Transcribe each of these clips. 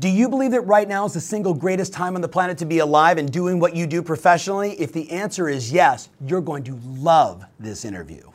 Do you believe that right now is the single greatest time on the planet to be alive and doing what you do professionally? If the answer is yes, you're going to love this interview.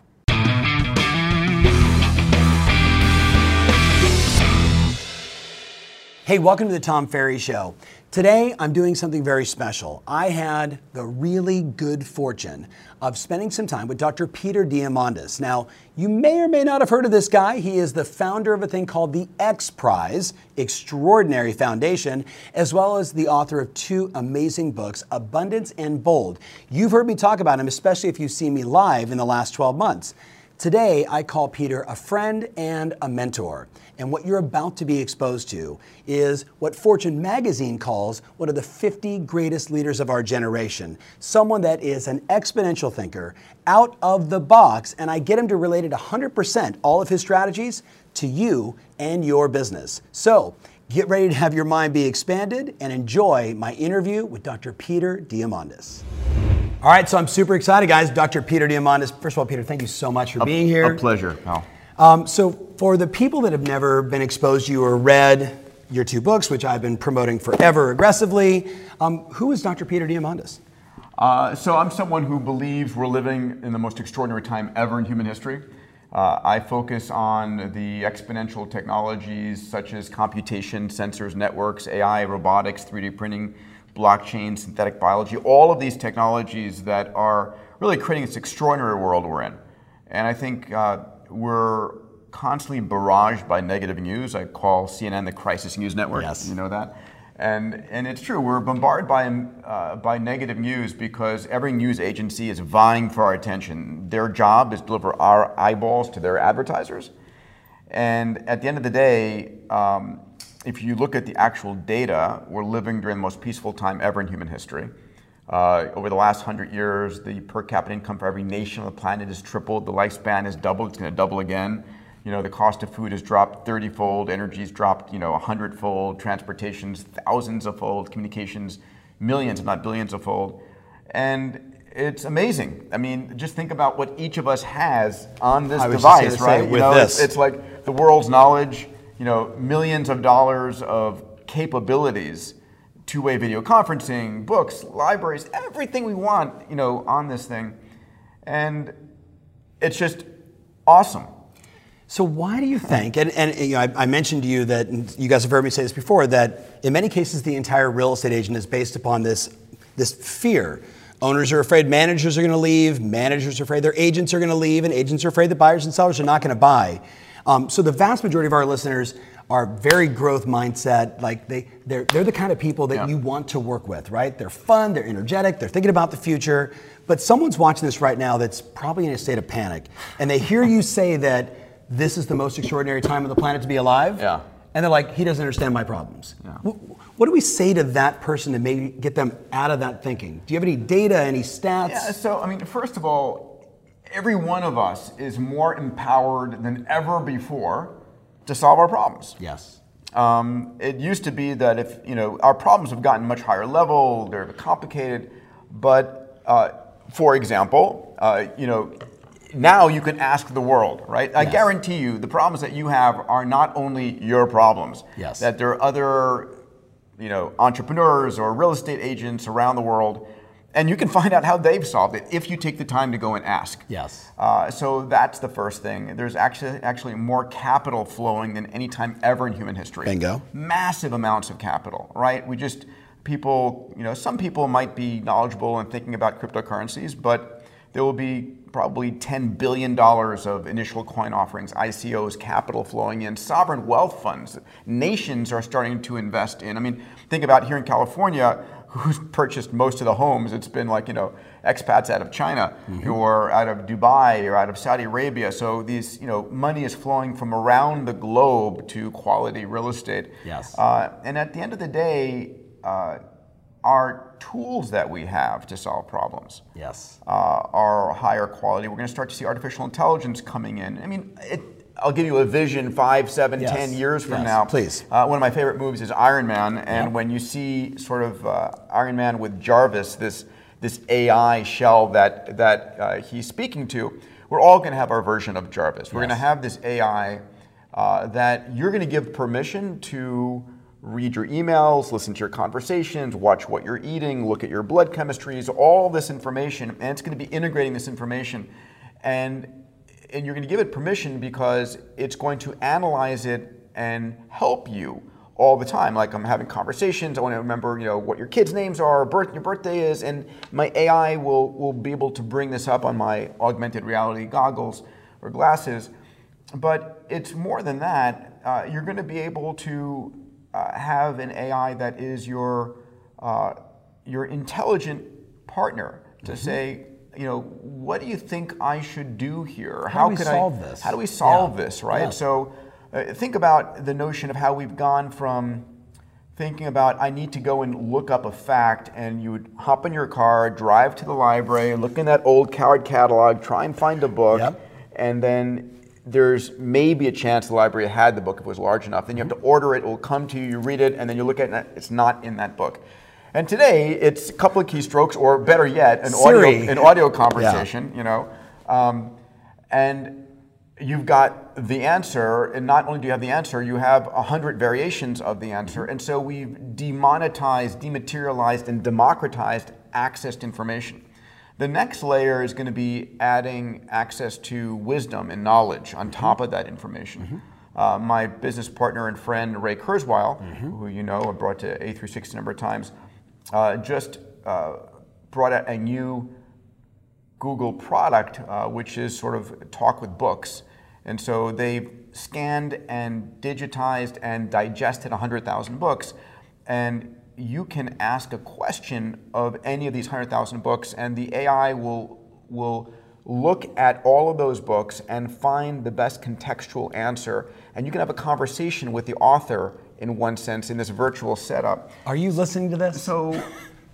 Hey, welcome to the Tom Ferry Show. Today, I'm doing something very special. I had the really good fortune of spending some time with Dr. Peter Diamandis. Now, you may or may not have heard of this guy. He is the founder of a thing called the X Prize, Extraordinary Foundation, as well as the author of two amazing books, Abundance and Bold. You've heard me talk about him, especially if you've seen me live in the last 12 months. Today, I call Peter a friend and a mentor. And what you're about to be exposed to is what Fortune magazine calls one of the 50 greatest leaders of our generation. Someone that is an exponential thinker, out of the box, and I get him to relate it 100%, all of his strategies, to you and your business. So, get ready to have your mind be expanded and enjoy my interview with Dr. Peter Diamandis. All right, so I'm super excited, guys. Dr. Peter Diamandis. First of all, Peter, thank you so much for a, being here. A pleasure, pal. Um, so, for the people that have never been exposed to you or read your two books, which I've been promoting forever aggressively, um, who is Dr. Peter Diamandis? Uh, so, I'm someone who believes we're living in the most extraordinary time ever in human history. Uh, I focus on the exponential technologies such as computation, sensors, networks, AI, robotics, 3D printing blockchain, synthetic biology, all of these technologies that are really creating this extraordinary world we're in. And I think uh, we're constantly barraged by negative news. I call CNN the crisis news network. Yes. You know that? And, and it's true, we're bombarded by, uh, by negative news because every news agency is vying for our attention. Their job is to deliver our eyeballs to their advertisers. And at the end of the day, um, if you look at the actual data, we're living during the most peaceful time ever in human history. Uh, over the last hundred years, the per capita income for every nation on the planet has tripled. The lifespan has doubled. It's going to double again. You know, the cost of food has dropped 30-fold. Energy's dropped, you know, 100-fold. Transportation's thousands of fold. Communications, millions, if not billions of fold. And it's amazing. I mean, just think about what each of us has on this device, right? With you know, this. It's, it's like the world's knowledge you know, millions of dollars of capabilities, two-way video conferencing, books, libraries, everything we want, you know, on this thing. And it's just awesome. So why do you think, and, and you know, I, I, mentioned to you that, you guys have heard me say this before, that in many cases the entire real estate agent is based upon this, this fear. Owners are afraid managers are going to leave, managers are afraid their agents are going to leave, and agents are afraid that buyers and sellers are not going to buy. Um, so the vast majority of our listeners are very growth mindset. Like they, they're, they're the kind of people that yeah. you want to work with, right? They're fun, they're energetic, they're thinking about the future. But someone's watching this right now that's probably in a state of panic, and they hear you say that this is the most extraordinary time on the planet to be alive. Yeah. And they're like, he doesn't understand my problems. Yeah. What, what do we say to that person to maybe get them out of that thinking? Do you have any data, any stats? Yeah, so I mean, first of all, every one of us is more empowered than ever before to solve our problems. Yes. Um, it used to be that if you know our problems have gotten much higher level, they're complicated, but uh, for example, uh, you know. Now you can ask the world, right? I guarantee you, the problems that you have are not only your problems. Yes. That there are other, you know, entrepreneurs or real estate agents around the world and you can find out how they've solved it if you take the time to go and ask. Yes. Uh, so that's the first thing. There's actually actually more capital flowing than any time ever in human history. Bingo. Massive amounts of capital, right? We just people, you know, some people might be knowledgeable and thinking about cryptocurrencies, but there will be probably $10 billion of initial coin offerings, ICOs, capital flowing in, sovereign wealth funds. Nations are starting to invest in. I mean, think about here in California, who's purchased most of the homes. It's been like, you know, expats out of China mm-hmm. or out of Dubai or out of Saudi Arabia. So these, you know, money is flowing from around the globe to quality real estate. Yes. Uh, and at the end of the day, uh, our tools that we have to solve problems yes. Uh, are higher quality. We're going to start to see artificial intelligence coming in. I mean, it, I'll give you a vision five, seven, yes. ten years from yes. now. Please. Uh, one of my favorite movies is Iron Man, and yep. when you see sort of uh, Iron Man with Jarvis, this this AI shell that that uh, he's speaking to, we're all going to have our version of Jarvis. We're yes. going to have this AI uh, that you're going to give permission to read your emails, listen to your conversations, watch what you're eating, look at your blood chemistries, all this information, and it's going to be integrating this information. And, and you're going to give it permission because it's going to analyze it and help you all the time. Like I'm having conversations, I want to remember, you know, what your kids' names are, birth, your birthday is, and my AI will, will be able to bring this up on my augmented reality goggles or glasses. But it's more than that. Uh, you're going to be able to uh, have an AI that is your uh, your intelligent partner to mm-hmm. say, you know, what do you think I should do here? How, how do we solve I, this? How do we solve yeah. this? Right. Yeah. So uh, think about the notion of how we've gone from thinking about I need to go and look up a fact, and you would hop in your car, drive to the library, look in that old card catalog, try and find a book, yep. and then there's maybe a chance the library had the book if it was large enough. Then you have to order it, it will come to you, you read it, and then you look at it, it's not in that book. And today, it's a couple of keystrokes, or better yet, an Siri. audio an audio conversation. Yeah. You know, um, and you've got the answer, and not only do you have the answer, you have a hundred variations of the answer. And so we've demonetized, dematerialized, and democratized access to information. The next layer is going to be adding access to wisdom and knowledge on mm-hmm. top of that information. Mm-hmm. Uh, my business partner and friend Ray Kurzweil, mm-hmm. who you know I brought to A360 a number of times, uh, just uh, brought out a new Google product, uh, which is sort of talk with books. And so they've scanned and digitized and digested 100,000 books. And you can ask a question of any of these 100,000 books, and the AI will, will look at all of those books and find the best contextual answer. And you can have a conversation with the author in one sense in this virtual setup. Are you listening to this? So,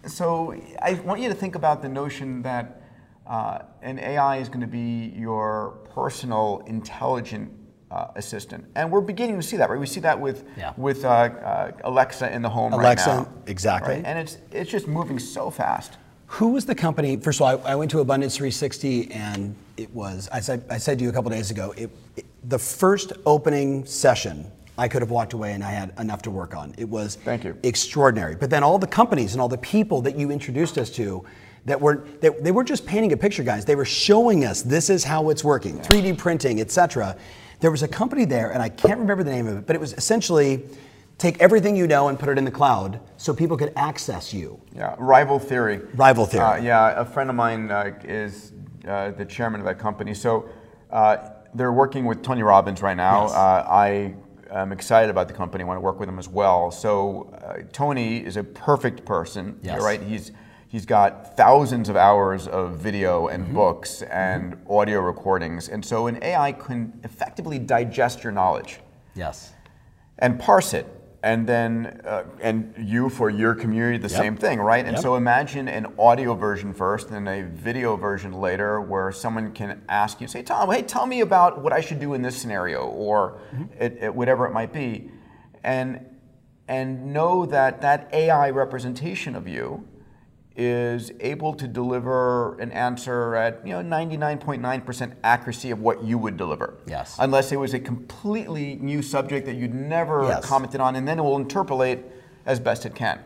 so I want you to think about the notion that uh, and AI is going to be your personal intelligent uh, assistant, and we're beginning to see that, right? We see that with yeah. with uh, uh Alexa in the home Alexa, right now. exactly. Right? And it's it's just moving so fast. Who was the company? First of all, I, I went to Abundance 360, and it was I said I said to you a couple days ago, it, it, the first opening session I could have walked away and I had enough to work on. It was Thank you. extraordinary. But then all the companies and all the people that you introduced us to that were that they weren't just painting a picture, guys. They were showing us this is how it's working, 3D printing, etc. There was a company there, and I can't remember the name of it, but it was essentially take everything you know and put it in the cloud so people could access you. Yeah, rival theory. Rival theory. Uh, yeah, a friend of mine uh, is uh, the chairman of that company. So uh, they're working with Tony Robbins right now. Yes. Uh, I am excited about the company. I want to work with them as well. So uh, Tony is a perfect person. Yes. Right. He's He's got thousands of hours of video and mm-hmm. books and mm-hmm. audio recordings. And so an AI can effectively digest your knowledge. Yes. And parse it. And then, uh, and you for your community, the yep. same thing, right? And yep. so imagine an audio version first and a video version later where someone can ask you, say, Tom, hey, tell me about what I should do in this scenario or mm-hmm. it, it, whatever it might be. And, and know that that AI representation of you is able to deliver an answer at you know 99.9% accuracy of what you would deliver. Yes. Unless it was a completely new subject that you'd never yes. commented on, and then it will interpolate as best it can.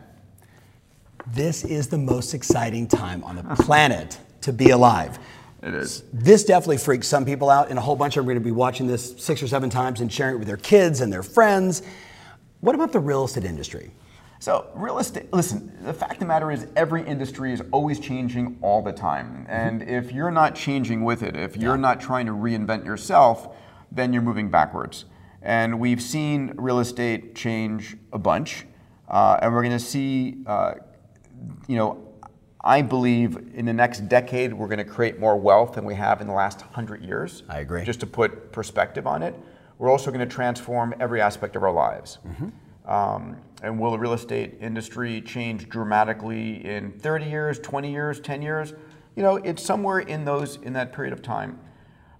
This is the most exciting time on the planet to be alive. It is. This definitely freaks some people out, and a whole bunch of them are going to be watching this six or seven times and sharing it with their kids and their friends. What about the real estate industry? So, real estate, listen, the fact of the matter is every industry is always changing all the time. Mm-hmm. And if you're not changing with it, if you're yeah. not trying to reinvent yourself, then you're moving backwards. And we've seen real estate change a bunch. Uh, and we're going to see, uh, you know, I believe in the next decade we're going to create more wealth than we have in the last 100 years. I agree. Just to put perspective on it. We're also going to transform every aspect of our lives. Mm-hmm. Um, and will the real estate industry change dramatically in 30 years, 20 years, 10 years? You know, it's somewhere in those in that period of time.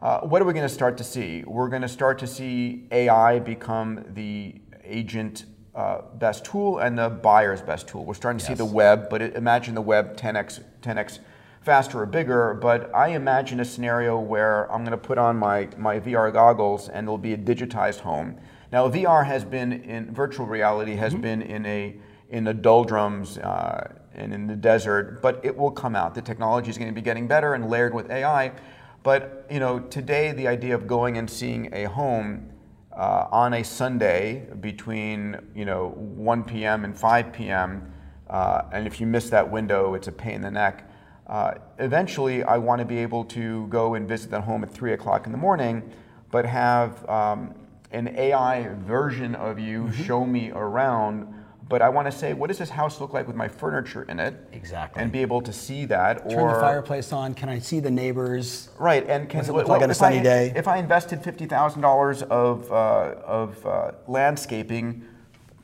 Uh, what are we going to start to see? We're going to start to see AI become the agent uh, best tool and the buyer's best tool. We're starting to yes. see the web, but it, imagine the web 10x, 10x faster or bigger. But I imagine a scenario where I'm going to put on my, my VR goggles and it'll be a digitized home Now, VR has been in virtual reality has mm-hmm. been in a in the doldrums uh, and in the desert, but it will come out. The technology is going to be getting better and layered with AI. But you know, today the idea of going and seeing a home uh, on a Sunday between you know 1 p.m. and 5 p.m. Uh, and if you miss that window, it's a pain in the neck. Uh, eventually, I want to be able to go and visit that home at 3 o'clock in the morning, but have um, an AI version of you mm-hmm. show me around. But I want to say, what does this house look like with my furniture in it? Exactly. And be able to see that. Turn or, the fireplace on. Can I see the neighbors? Right. And can it look like on a sunny I, day? If I invested fifty thousand dollars of uh, of uh, landscaping,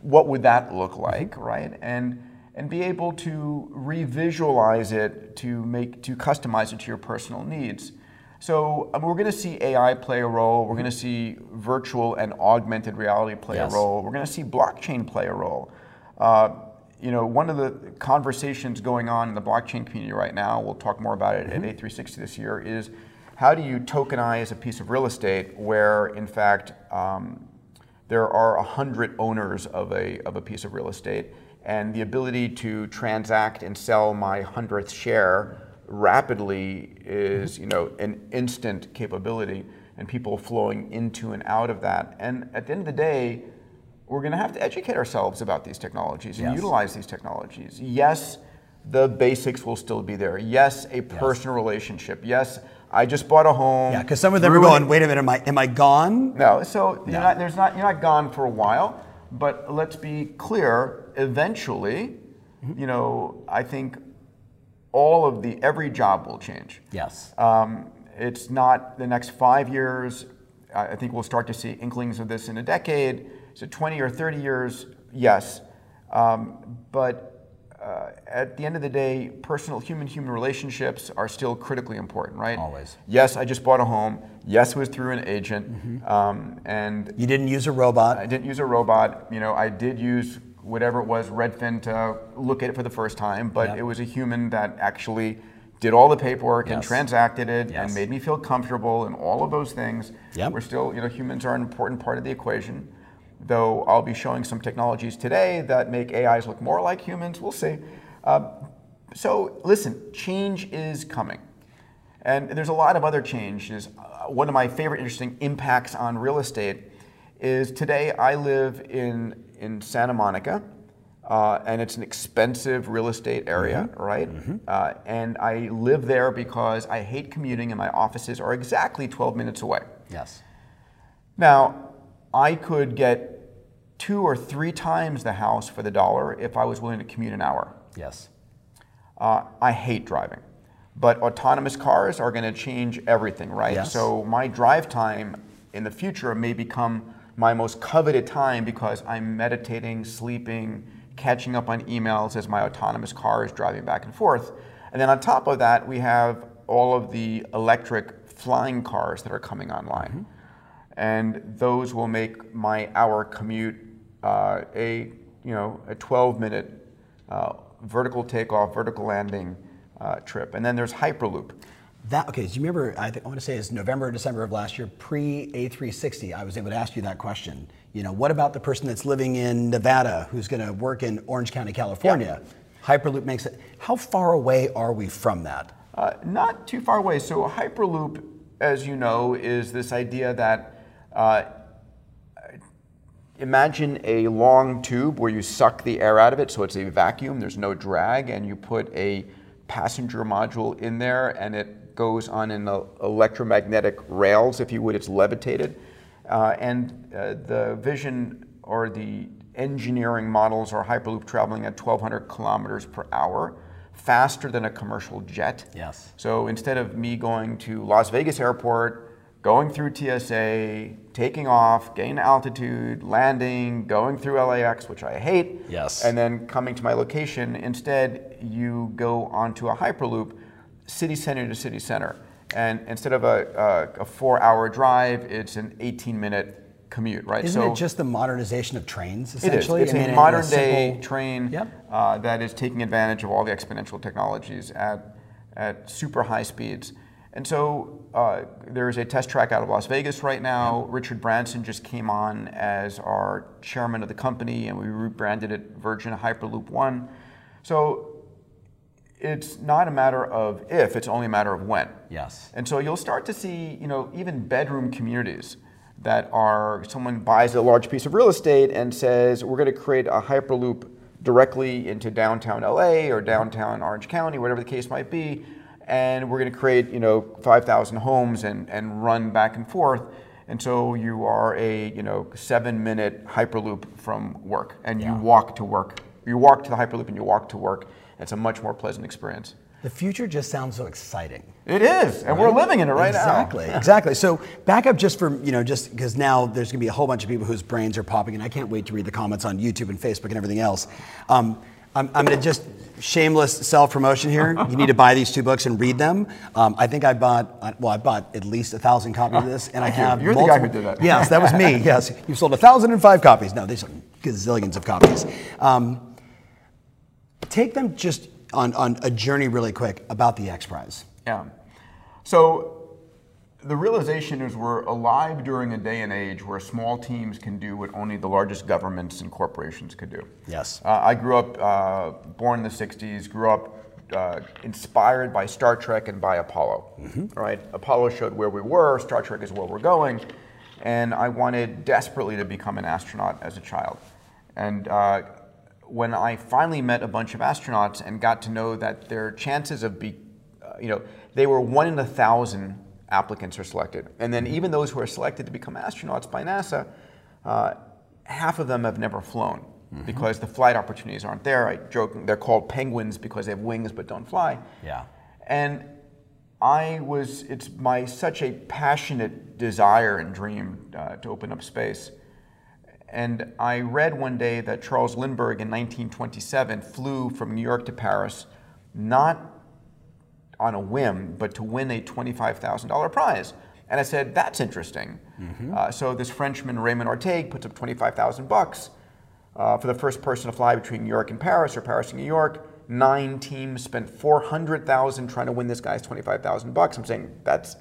what would that look like? Mm-hmm. Right. And and be able to revisualize it to make to customize it to your personal needs. So um, we're going to see AI play a role. We're going to see virtual and augmented reality play yes. a role. We're going to see blockchain play a role. Uh, you know, one of the conversations going on in the blockchain community right now, we'll talk more about it mm-hmm. at A360 this year, is how do you tokenize a piece of real estate where, in fact, um, there are 100 owners of a, of a piece of real estate and the ability to transact and sell my hundredth share rapidly is you know an instant capability and people flowing into and out of that and at the end of the day we're going to have to educate ourselves about these technologies and yes. utilize these technologies yes the basics will still be there yes a personal yes. relationship yes I just bought a home. Yeah, because some of them are going. Wait a minute, am I am I gone? No, so no. You're not, there's not you're not gone for a while. But let's be clear, eventually, mm-hmm. you know, I think all of the, every job will change. Yes. Um, it's not the next five years. I think we'll start to see inklings of this in a decade. So 20 or 30 years, yes. Um, but uh, at the end of the day, personal human-human relationships are still critically important, right? Always. Yes, I just bought a home. Yes, it was through an agent, mm-hmm. um, and you didn't use a robot. I didn't use a robot. You know, I did use whatever it was, Redfin, to look at it for the first time, but yep. it was a human that actually did all the paperwork yes. and transacted it yes. and made me feel comfortable and all of those things. Yep. We're still, you know, humans are an important part of the equation though I'll be showing some technologies today that make AIs look more like humans. We'll see. Uh, so listen, change is coming. And there's a lot of other changes. Uh, one of my favorite interesting impacts on real estate is today I live in, in Santa Monica, uh, and it's an expensive real estate area, mm-hmm. right? Mm-hmm. Uh, and I live there because I hate commuting, and my offices are exactly 12 minutes away. Yes. Now, I could get two or three times the house for the dollar if I was willing to commute an hour. Yes. Uh, I hate driving, but autonomous cars are going to change everything, right? Yes. So my drive time in the future may become my most coveted time because I'm meditating, sleeping, catching up on emails as my autonomous car is driving back and forth. And then on top of that, we have all of the electric flying cars that are coming online. Mm-hmm and those will make my hour commute uh, a you know a 12 minute uh, vertical takeoff, vertical landing uh, trip. And then there's Hyperloop. That okay? Do you remember? I, think, I want to say it's November, or December of last year, pre A360. I was able to ask you that question. You know, what about the person that's living in Nevada who's going to work in Orange County, California? Yeah. Hyperloop makes it. How far away are we from that? Uh, not too far away. So Hyperloop, as you know, is this idea that uh, imagine a long tube where you suck the air out of it, so it's a vacuum, there's no drag, and you put a passenger module in there and it goes on an electromagnetic rails, if you would, it's levitated. Uh, and uh, the vision or the engineering models are Hyperloop traveling at 1,200 kilometers per hour, faster than a commercial jet. Yes. So instead of me going to Las Vegas Airport, going through TSA, taking off, gaining altitude, landing, going through LAX, which I hate, yes. and then coming to my location. Instead, you go onto a Hyperloop, city center to city center. And instead of a, a, a four hour drive, it's an 18 minute commute, right? Isn't so it just the modernization of trains, essentially? It is. It's I mean, a modern day simple... train yep. uh, that is taking advantage of all the exponential technologies at, at super high speeds. And so uh, there's a test track out of Las Vegas right now. Richard Branson just came on as our chairman of the company, and we rebranded it Virgin Hyperloop One. So it's not a matter of if, it's only a matter of when. Yes. And so you'll start to see, you know, even bedroom communities that are someone buys a large piece of real estate and says, we're going to create a Hyperloop directly into downtown LA or downtown Orange County, whatever the case might be and we're going to create you know 5,000 homes and, and run back and forth. And so you are a you know seven minute hyperloop from work, and yeah. you walk to work. You walk to the hyperloop and you walk to work. It's a much more pleasant experience. The future just sounds so exciting. It is, and right? we're living in it right exactly, now. Exactly, exactly. So back up just for, you know, just because now there's going to be a whole bunch of people whose brains are popping, and I can't wait to read the comments on YouTube and Facebook and everything else. Um, I'm, I'm going to just shameless self promotion here. You need to buy these two books and read them. Um, I think I bought, well, I bought at least a thousand copies of this, and I have. You're multiple, the guy who did that. Yes, that was me. Yes, you sold a thousand and five copies. No, there's gazillions of copies. Um, take them just on, on a journey really quick about the X Prize. Yeah. So the realization is we're alive during a day and age where small teams can do what only the largest governments and corporations could do. Yes. Uh, I grew up, uh, born in the 60s, grew up uh, inspired by Star Trek and by Apollo. Mm-hmm. Right? Apollo showed where we were, Star Trek is where we're going, and I wanted desperately to become an astronaut as a child. And uh, when I finally met a bunch of astronauts and got to know that their chances of be, uh, you know, they were one in a thousand applicants are selected. And then even those who are selected to become astronauts by NASA, uh, half of them have never flown mm-hmm. because the flight opportunities aren't there. I joke, they're called penguins because they have wings but don't fly. Yeah. And I was, it's my such a passionate desire and dream uh, to open up space. And I read one day that Charles Lindbergh in 1927 flew from New York to Paris, not on a whim, but to win a $25,000 prize. And I said, that's interesting. Mm-hmm. Uh, so this Frenchman, Raymond Orteig, puts up 25,000 bucks uh, for the first person to fly between New York and Paris or Paris and New York. Nine teams spent 400,000 trying to win this guy's 25,000 bucks. I'm saying, that's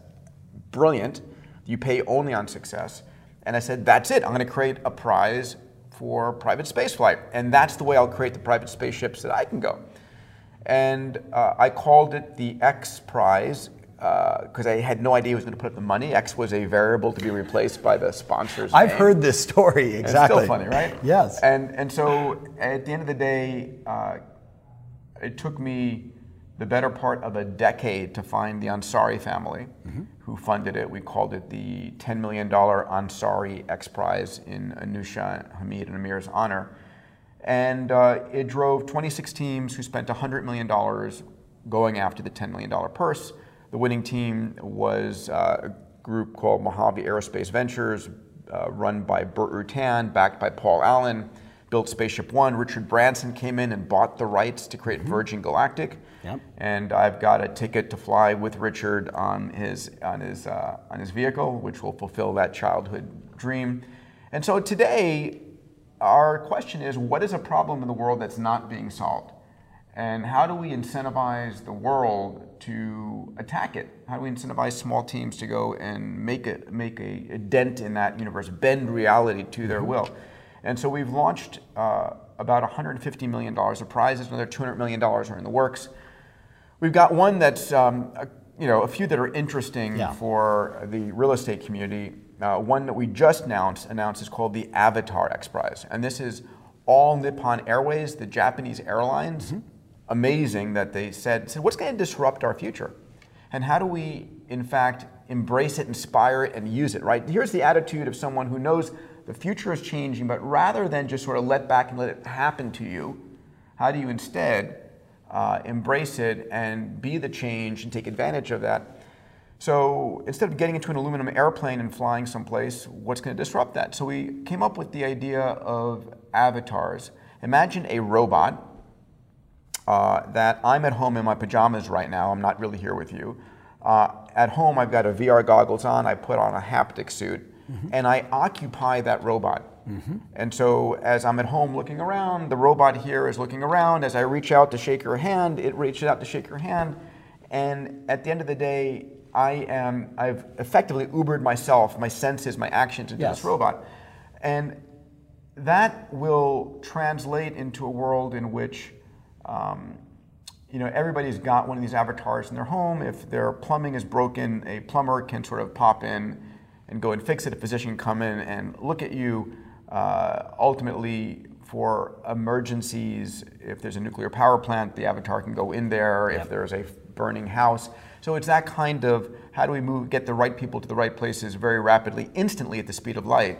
brilliant. You pay only on success. And I said, that's it. I'm going to create a prize for private spaceflight. And that's the way I'll create the private spaceships that I can go. And uh, I called it the X Prize because uh, I had no idea who was going to put up the money. X was a variable to be replaced by the sponsor's I've name. heard this story exactly. it's still funny, right? yes. And and so at the end of the day, uh, it took me the better part of a decade to find the Ansari family mm-hmm. who funded it. We called it the $10 million Ansari X Prize in Anousheh, Hamid, and Amir's honor. And uh, it drove 26 teams who spent $100 million going after the $10 million purse. The winning team was uh, a group called Mojave Aerospace Ventures, uh, run by Burt Rutan, backed by Paul Allen, built Spaceship One. Richard Branson came in and bought the rights to create mm-hmm. Virgin Galactic. Yep. And I've got a ticket to fly with Richard on his, on, his, uh, on his vehicle, which will fulfill that childhood dream. And so today, our question is what is a problem in the world that's not being solved? And how do we incentivize the world to attack it? How do we incentivize small teams to go and make a, make a, a dent in that universe, bend reality to their will? And so we've launched uh, about $150 million of prizes, another $200 million are in the works. We've got one that's, um, a, you know, a few that are interesting yeah. for the real estate community. Uh, one that we just announced, announced is called the Avatar X Prize. And this is all Nippon Airways, the Japanese airlines. Mm-hmm. Amazing that they said, said what's going to disrupt our future? And how do we, in fact, embrace it, inspire it, and use it, right? Here's the attitude of someone who knows the future is changing, but rather than just sort of let back and let it happen to you, how do you instead uh, embrace it and be the change and take advantage of that? So instead of getting into an aluminum airplane and flying someplace, what's going to disrupt that? So we came up with the idea of avatars. Imagine a robot uh, that I'm at home in my pajamas right now. I'm not really here with you. Uh, at home, I've got a VR goggles on. I put on a haptic suit, mm-hmm. and I occupy that robot. Mm-hmm. And so, as I'm at home looking around, the robot here is looking around. As I reach out to shake her hand, it reaches out to shake your hand. And at the end of the day, I am I've effectively Ubered myself, my senses, my actions into Yes. this robot, and that will translate into a world in which. Um, you know, everybody's got one of these avatars in their home. If their plumbing is broken, a plumber can sort of pop in and go and fix it. A physician can come in and look at you. Uh, ultimately, for emergencies, if there's a nuclear power plant, the avatar can go in there. If there's a burning house, so it's that kind of how do we move, get the right people to the right places very rapidly, instantly at the speed of light.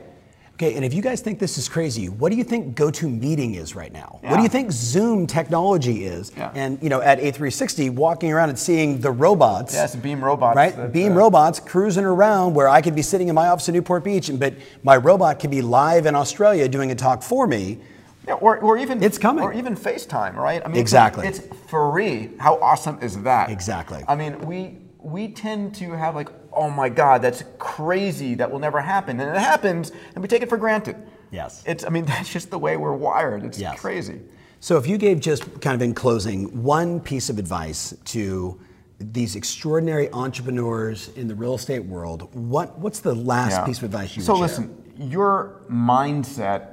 Okay, and if you guys think this is crazy, what do you think GoToMeeting is right now? What do you think Zoom technology is? Yeah. And you know, at A360, walking around and seeing the robots. Yes, Beam robots. Right, that, beam uh, robots cruising around where I could be sitting in my office in Newport Beach, but my robot could be live in Australia doing a talk for me. Yeah, or, or even It's coming. Or even FaceTime, right? I mean, Exactly. It's free. How awesome is that? Exactly. I mean, we we tend to have like, oh my God, that's crazy. That will never happen, and it happens, and we take it for granted. Yes. It's. I mean, that's just the way we're wired. It's Yes. crazy. So, if you gave just kind of in closing one piece of advice to these extraordinary entrepreneurs in the real estate world, what what's the last Yeah. piece of advice you So would share? listen, your mindset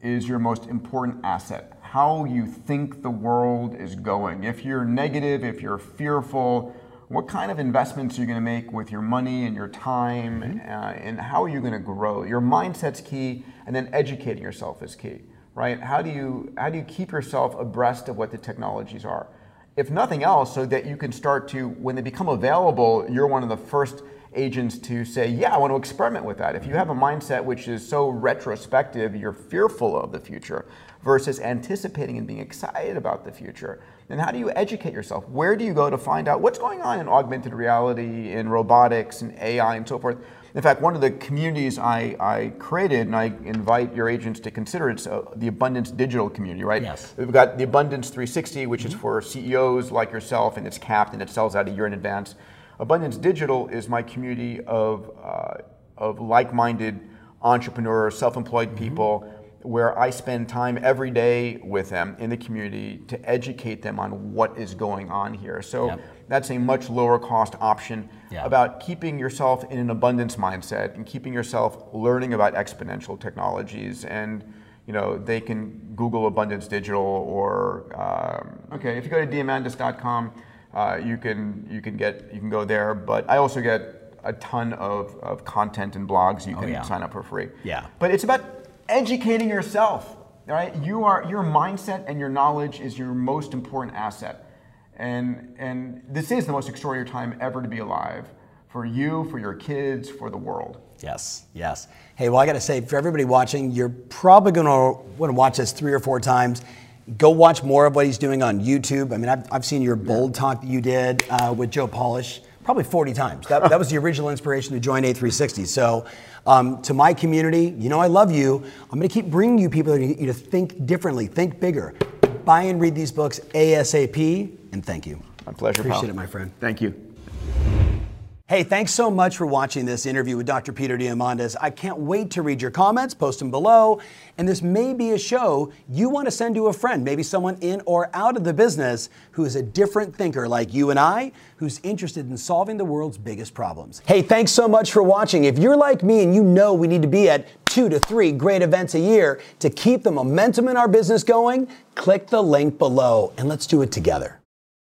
is your most important asset. How you think the world is going. If you're negative, if you're fearful, what kind of investments are you going to make with your money and your time, Mm-hmm. uh, and how are you going to grow? Your mindset's key, and then educating yourself is key, right? How do you how do you keep yourself abreast of what the technologies are? if nothing else, so that you can start to, when they become available, you're one of the first agents to say, yeah, I want to experiment with that. If you have a mindset which is so retrospective, you're fearful of the future versus anticipating and being excited about the future, then how do you educate yourself? Where do you go to find out what's going on in augmented reality, in robotics, and AI, and so forth? In fact, one of the communities I, I created, and I invite your agents to consider, it's uh, the Abundance Digital community, right? Yes. We've got the Abundance 360, which is for CEOs like yourself, and it's capped and it sells out a year in advance. Abundance Digital is my community of, uh, of like minded entrepreneurs, self employed people, where I spend time every day with them in the community to educate them on what is going on here. So Yep. that's a much lower cost option about keeping yourself in an abundance mindset and keeping yourself learning about exponential technologies and you know they can google abundance digital or um, okay if you go to diamandis.com uh, you can you can get you can go there but i also get a ton of, of content and blogs you can Oh, yeah. sign up for free Yeah. but it's about educating yourself right you are your mindset and your knowledge is your most important asset and and this is the most extraordinary time ever to be alive for you for your kids for the world Yes, yes. Hey, well, I got to say, for everybody watching, you're probably going to want to watch this three or four times. Go watch more of what he's doing on YouTube. I mean, I've, I've seen your bold talk that you did uh, with Joe Polish probably 40 times. That, that was the original inspiration to join A360. So, um, to my community, you know I love you. I'm going to keep bringing you people that need you to think differently, think bigger. Buy and read these books ASAP, and thank you. my pleasure Appreciate pal. it, my friend. thank you Hey, thanks so much for watching this interview with Dr. Peter Diamandis. I can't wait to read your comments, post them below. And this may be a show you want to send to a friend, maybe someone in or out of the business who is a different thinker like you and I, who's interested in solving the world's biggest problems. Hey, thanks so much for watching. If you're like me and you know we need to be at two to three great events a year to keep the momentum in our business going, click the link below and let's do it together.